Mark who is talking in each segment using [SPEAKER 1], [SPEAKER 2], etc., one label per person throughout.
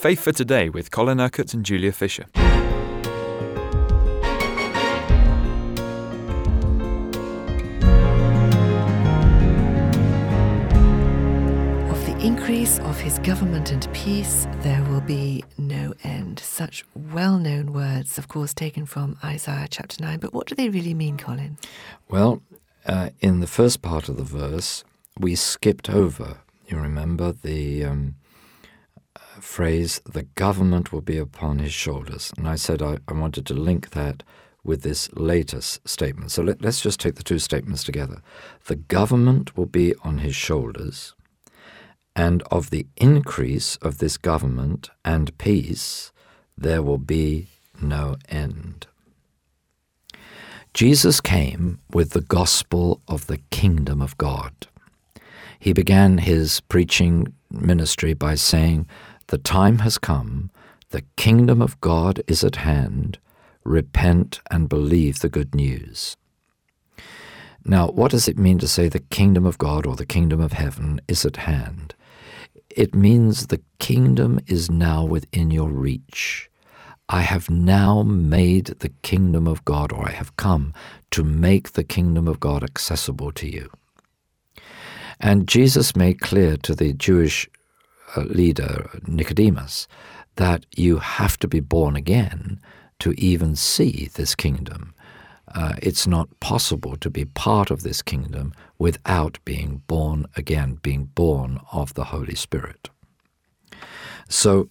[SPEAKER 1] Faith for Today with Colin Urquhart and Julia Fisher.
[SPEAKER 2] Of the increase of his government and peace, there will be no end. Such well known words, of course, taken from Isaiah chapter 9. But what do they really mean, Colin?
[SPEAKER 3] Well, uh, in the first part of the verse, we skipped over, you remember, the um, phrase, the government will be upon his shoulders. And I said I, I wanted to link that with this latest statement. So let, let's just take the two statements together. The government will be on his shoulders, and of the increase of this government and peace, there will be no end. Jesus came with the gospel of the kingdom of God. He began his preaching ministry by saying, The time has come, the kingdom of God is at hand, repent and believe the good news. Now, what does it mean to say the kingdom of God or the kingdom of heaven is at hand? It means the kingdom is now within your reach. I have now made the kingdom of God, or I have come to make the kingdom of God accessible to you. And Jesus made clear to the Jewish leader, Nicodemus, that you have to be born again to even see this kingdom. Uh, it's not possible to be part of this kingdom without being born again, being born of the Holy Spirit. So,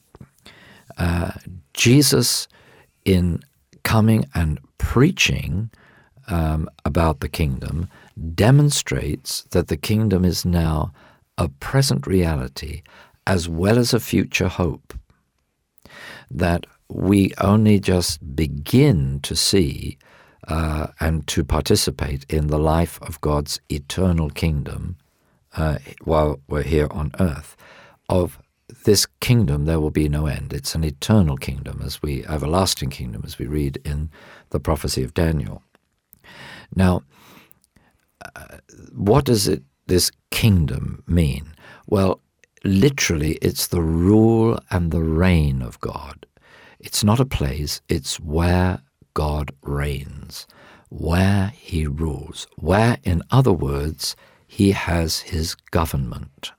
[SPEAKER 3] uh, Jesus, in coming and preaching um, about the kingdom, demonstrates that the kingdom is now a present reality as well as a future hope. That we only just begin to see uh, and to participate in the life of God's eternal kingdom uh, while we're here on earth. Of this kingdom, there will be no end. It's an eternal kingdom, as we everlasting kingdom, as we read in the prophecy of Daniel. Now, uh, what does it this kingdom mean? Well, literally, it's the rule and the reign of God. It's not a place; it's where God reigns, where He rules, where, in other words, He has His government.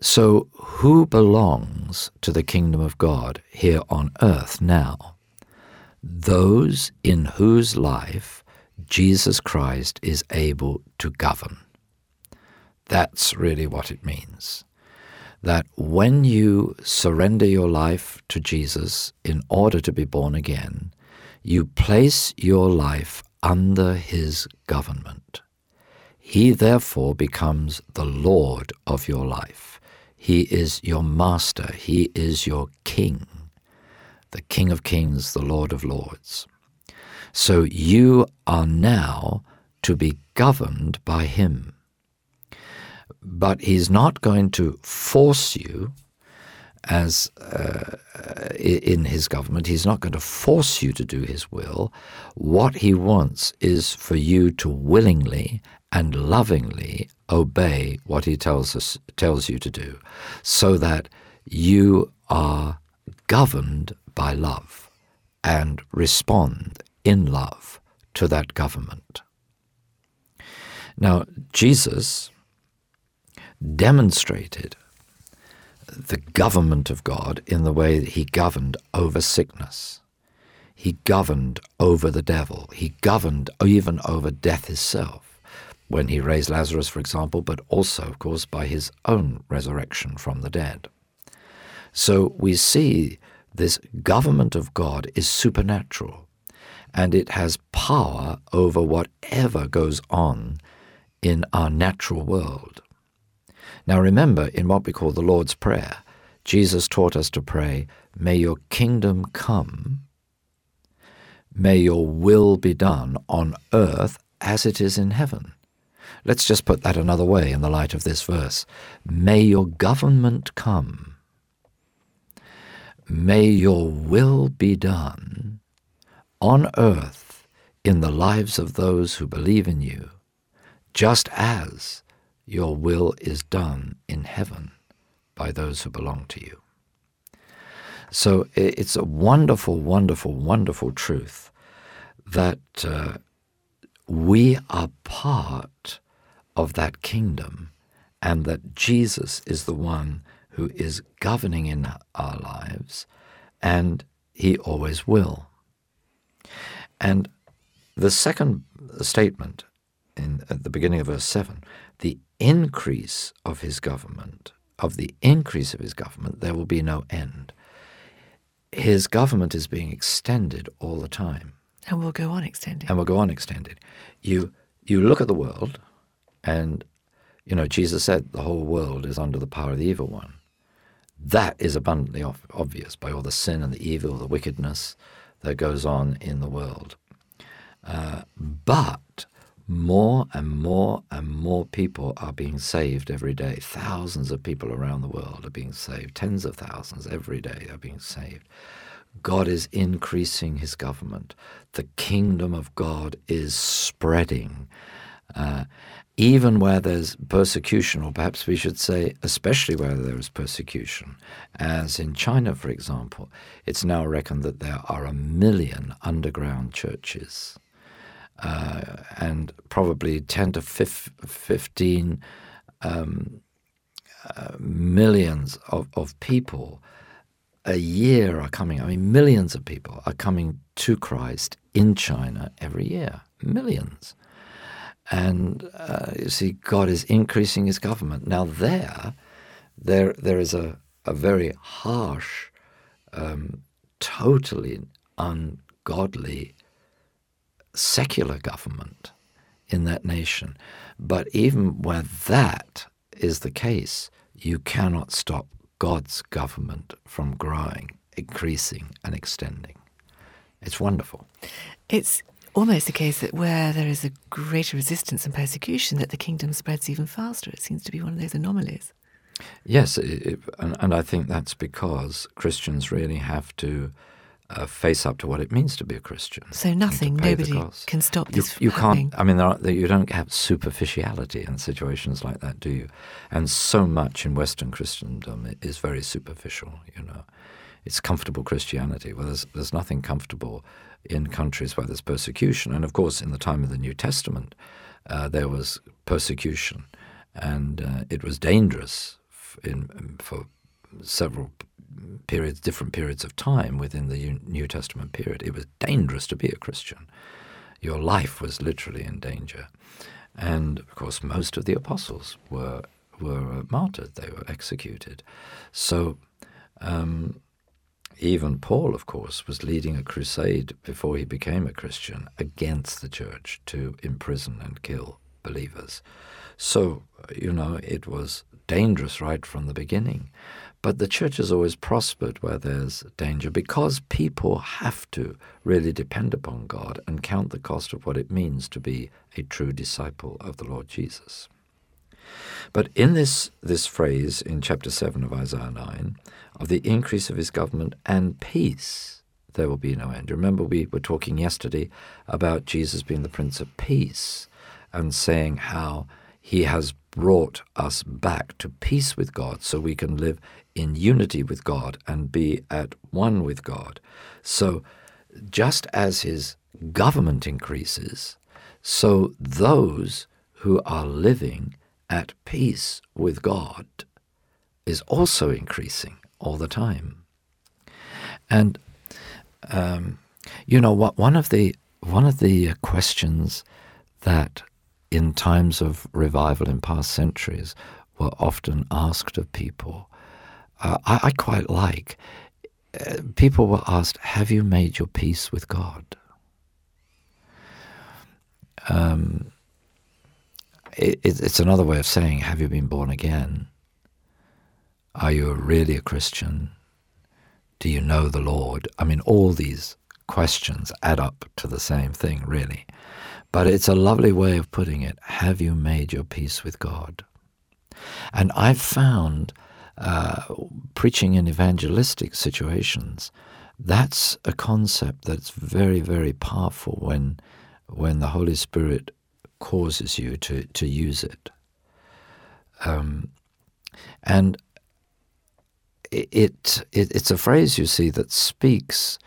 [SPEAKER 3] So, who belongs to the kingdom of God here on earth now? Those in whose life Jesus Christ is able to govern. That's really what it means. That when you surrender your life to Jesus in order to be born again, you place your life under his government. He therefore becomes the Lord of your life. He is your master. He is your king, the King of kings, the Lord of lords. So you are now to be governed by him. But he's not going to force you as uh, in his government. He's not going to force you to do his will. What he wants is for you to willingly and lovingly obey what he tells us tells you to do so that you are governed by love and respond in love to that government. Now, Jesus demonstrated the government of God in the way that he governed over sickness. He governed over the devil. He governed even over death itself when he raised Lazarus, for example, but also, of course, by his own resurrection from the dead. So we see this government of God is supernatural and it has power over whatever goes on in our natural world. Now remember, in what we call the Lord's Prayer, Jesus taught us to pray, May your kingdom come, may your will be done on earth as it is in heaven. Let's just put that another way in the light of this verse. May your government come. May your will be done on earth in the lives of those who believe in you, just as your will is done in heaven by those who belong to you. So it's a wonderful, wonderful, wonderful truth that uh, we are part of that kingdom and that Jesus is the one who is governing in our lives and he always will. And the second statement in, at the beginning of verse 7 the increase of his government, of the increase of his government, there will be no end. His government is being extended all the time.
[SPEAKER 2] And will go on extending.
[SPEAKER 3] And will go on extending. You, you look at the world, and, you know, Jesus said the whole world is under the power of the evil one. That is abundantly obvious by all the sin and the evil, the wickedness that goes on in the world. Uh, but more and more and more people are being saved every day. Thousands of people around the world are being saved. Tens of thousands every day are being saved. God is increasing his government. The kingdom of God is spreading. Uh, even where there's persecution, or perhaps we should say, especially where there is persecution, as in China, for example, it's now reckoned that there are a million underground churches uh, and probably 10 to 15 um, uh, millions of, of people a year are coming. I mean, millions of people are coming to Christ in China every year. Millions. And uh, you see, God is increasing his government. Now, there, there, there is a, a very harsh, um, totally ungodly secular government in that nation. But even where that is the case, you cannot stop God's government from growing, increasing, and extending. It's wonderful.
[SPEAKER 2] It's almost the case that where there is a greater resistance and persecution, that the kingdom spreads even faster. It seems to be one of those anomalies.
[SPEAKER 3] Yes, it, and, and I think that's because Christians really have to uh, face up to what it means to be a Christian.
[SPEAKER 2] So nothing, nobody can stop this.
[SPEAKER 3] You, you
[SPEAKER 2] can't.
[SPEAKER 3] I mean, there are, you don't have superficiality in situations like that, do you? And so much in Western Christendom is very superficial. You know, it's comfortable Christianity. Well, there's there's nothing comfortable in countries where there's persecution, and of course, in the time of the New Testament, uh, there was persecution, and uh, it was dangerous in, for several periods, different periods of time within the New Testament period. It was dangerous to be a Christian. Your life was literally in danger. And of course, most of the apostles were were martyred; they were executed. So, um, even Paul, of course, was leading a crusade before he became a Christian against the church to imprison and kill believers. So, you know, it was dangerous right from the beginning. But the church has always prospered where there's danger because people have to really depend upon God and count the cost of what it means to be a true disciple of the Lord Jesus. But in this, this phrase in chapter 7 of Isaiah 9, of the increase of his government and peace, there will be no end. Remember, we were talking yesterday about Jesus being the Prince of Peace and saying how he has brought us back to peace with God so we can live in unity with God and be at one with God. So, just as his government increases, so those who are living at peace with God is also increasing all the time. And um, you know what? One of the one of the questions that in times of revival in past centuries were often asked of people. Uh, I, I, quite like. Uh, people were asked, Have you made your peace with God? Um, it, it's another way of saying, Have you been born again? Are you really a Christian? Do you know the Lord? I mean, all these questions add up to the same thing, really. But it's a lovely way of putting it. Have you made your peace with God? And I've found uh, preaching in evangelistic situations, that's a concept that's very, very powerful when, when the Holy Spirit causes you to, to use it. Um, and it, it, it's a phrase you see that speaks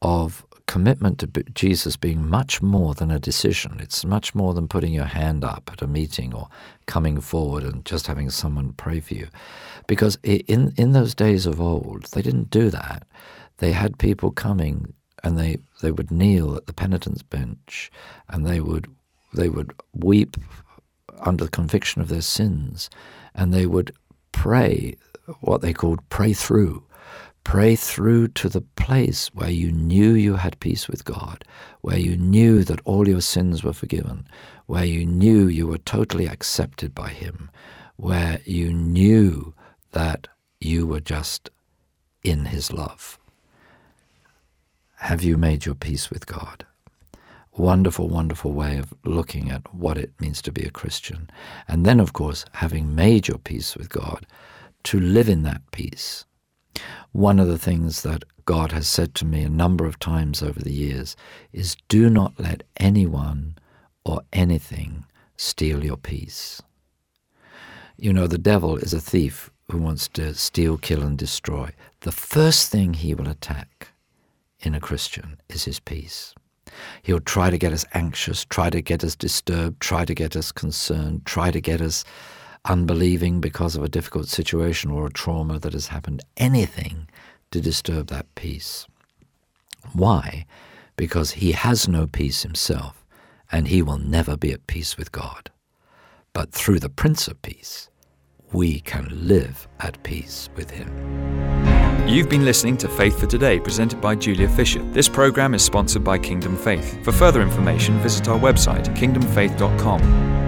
[SPEAKER 3] of commitment to Jesus being much more than a decision. It's much more than putting your hand up at a meeting or coming forward and just having someone pray for you. Because in, in those days of old, they didn't do that. They had people coming and they, they would kneel at the penitent's bench and they would, they would weep under the conviction of their sins and they would pray what they called pray through Pray through to the place where you knew you had peace with God, where you knew that all your sins were forgiven, where you knew you were totally accepted by Him, where you knew that you were just in His love. Have you made your peace with God? Wonderful, wonderful way of looking at what it means to be a Christian. And then, of course, having made your peace with God, to live in that peace one of the things that God has said to me a number of times over the years is do not let anyone or anything steal your peace. You know, the devil is a thief who wants to steal, kill, and destroy. The first thing he will attack in a Christian is his peace. He'll try to get us anxious, try to get us disturbed, try to get us concerned, try to get us unbelieving because of a difficult situation or a trauma that has happened, anything to disturb that peace. Why? Because he has no peace himself, and he will never be at peace with God. But through the Prince of Peace, we can live at peace with him.
[SPEAKER 1] You've been listening to Faith for Today, presented by Julia Fisher. This program is sponsored by Kingdom Faith. For further information, visit our website, kingdomfaith.com.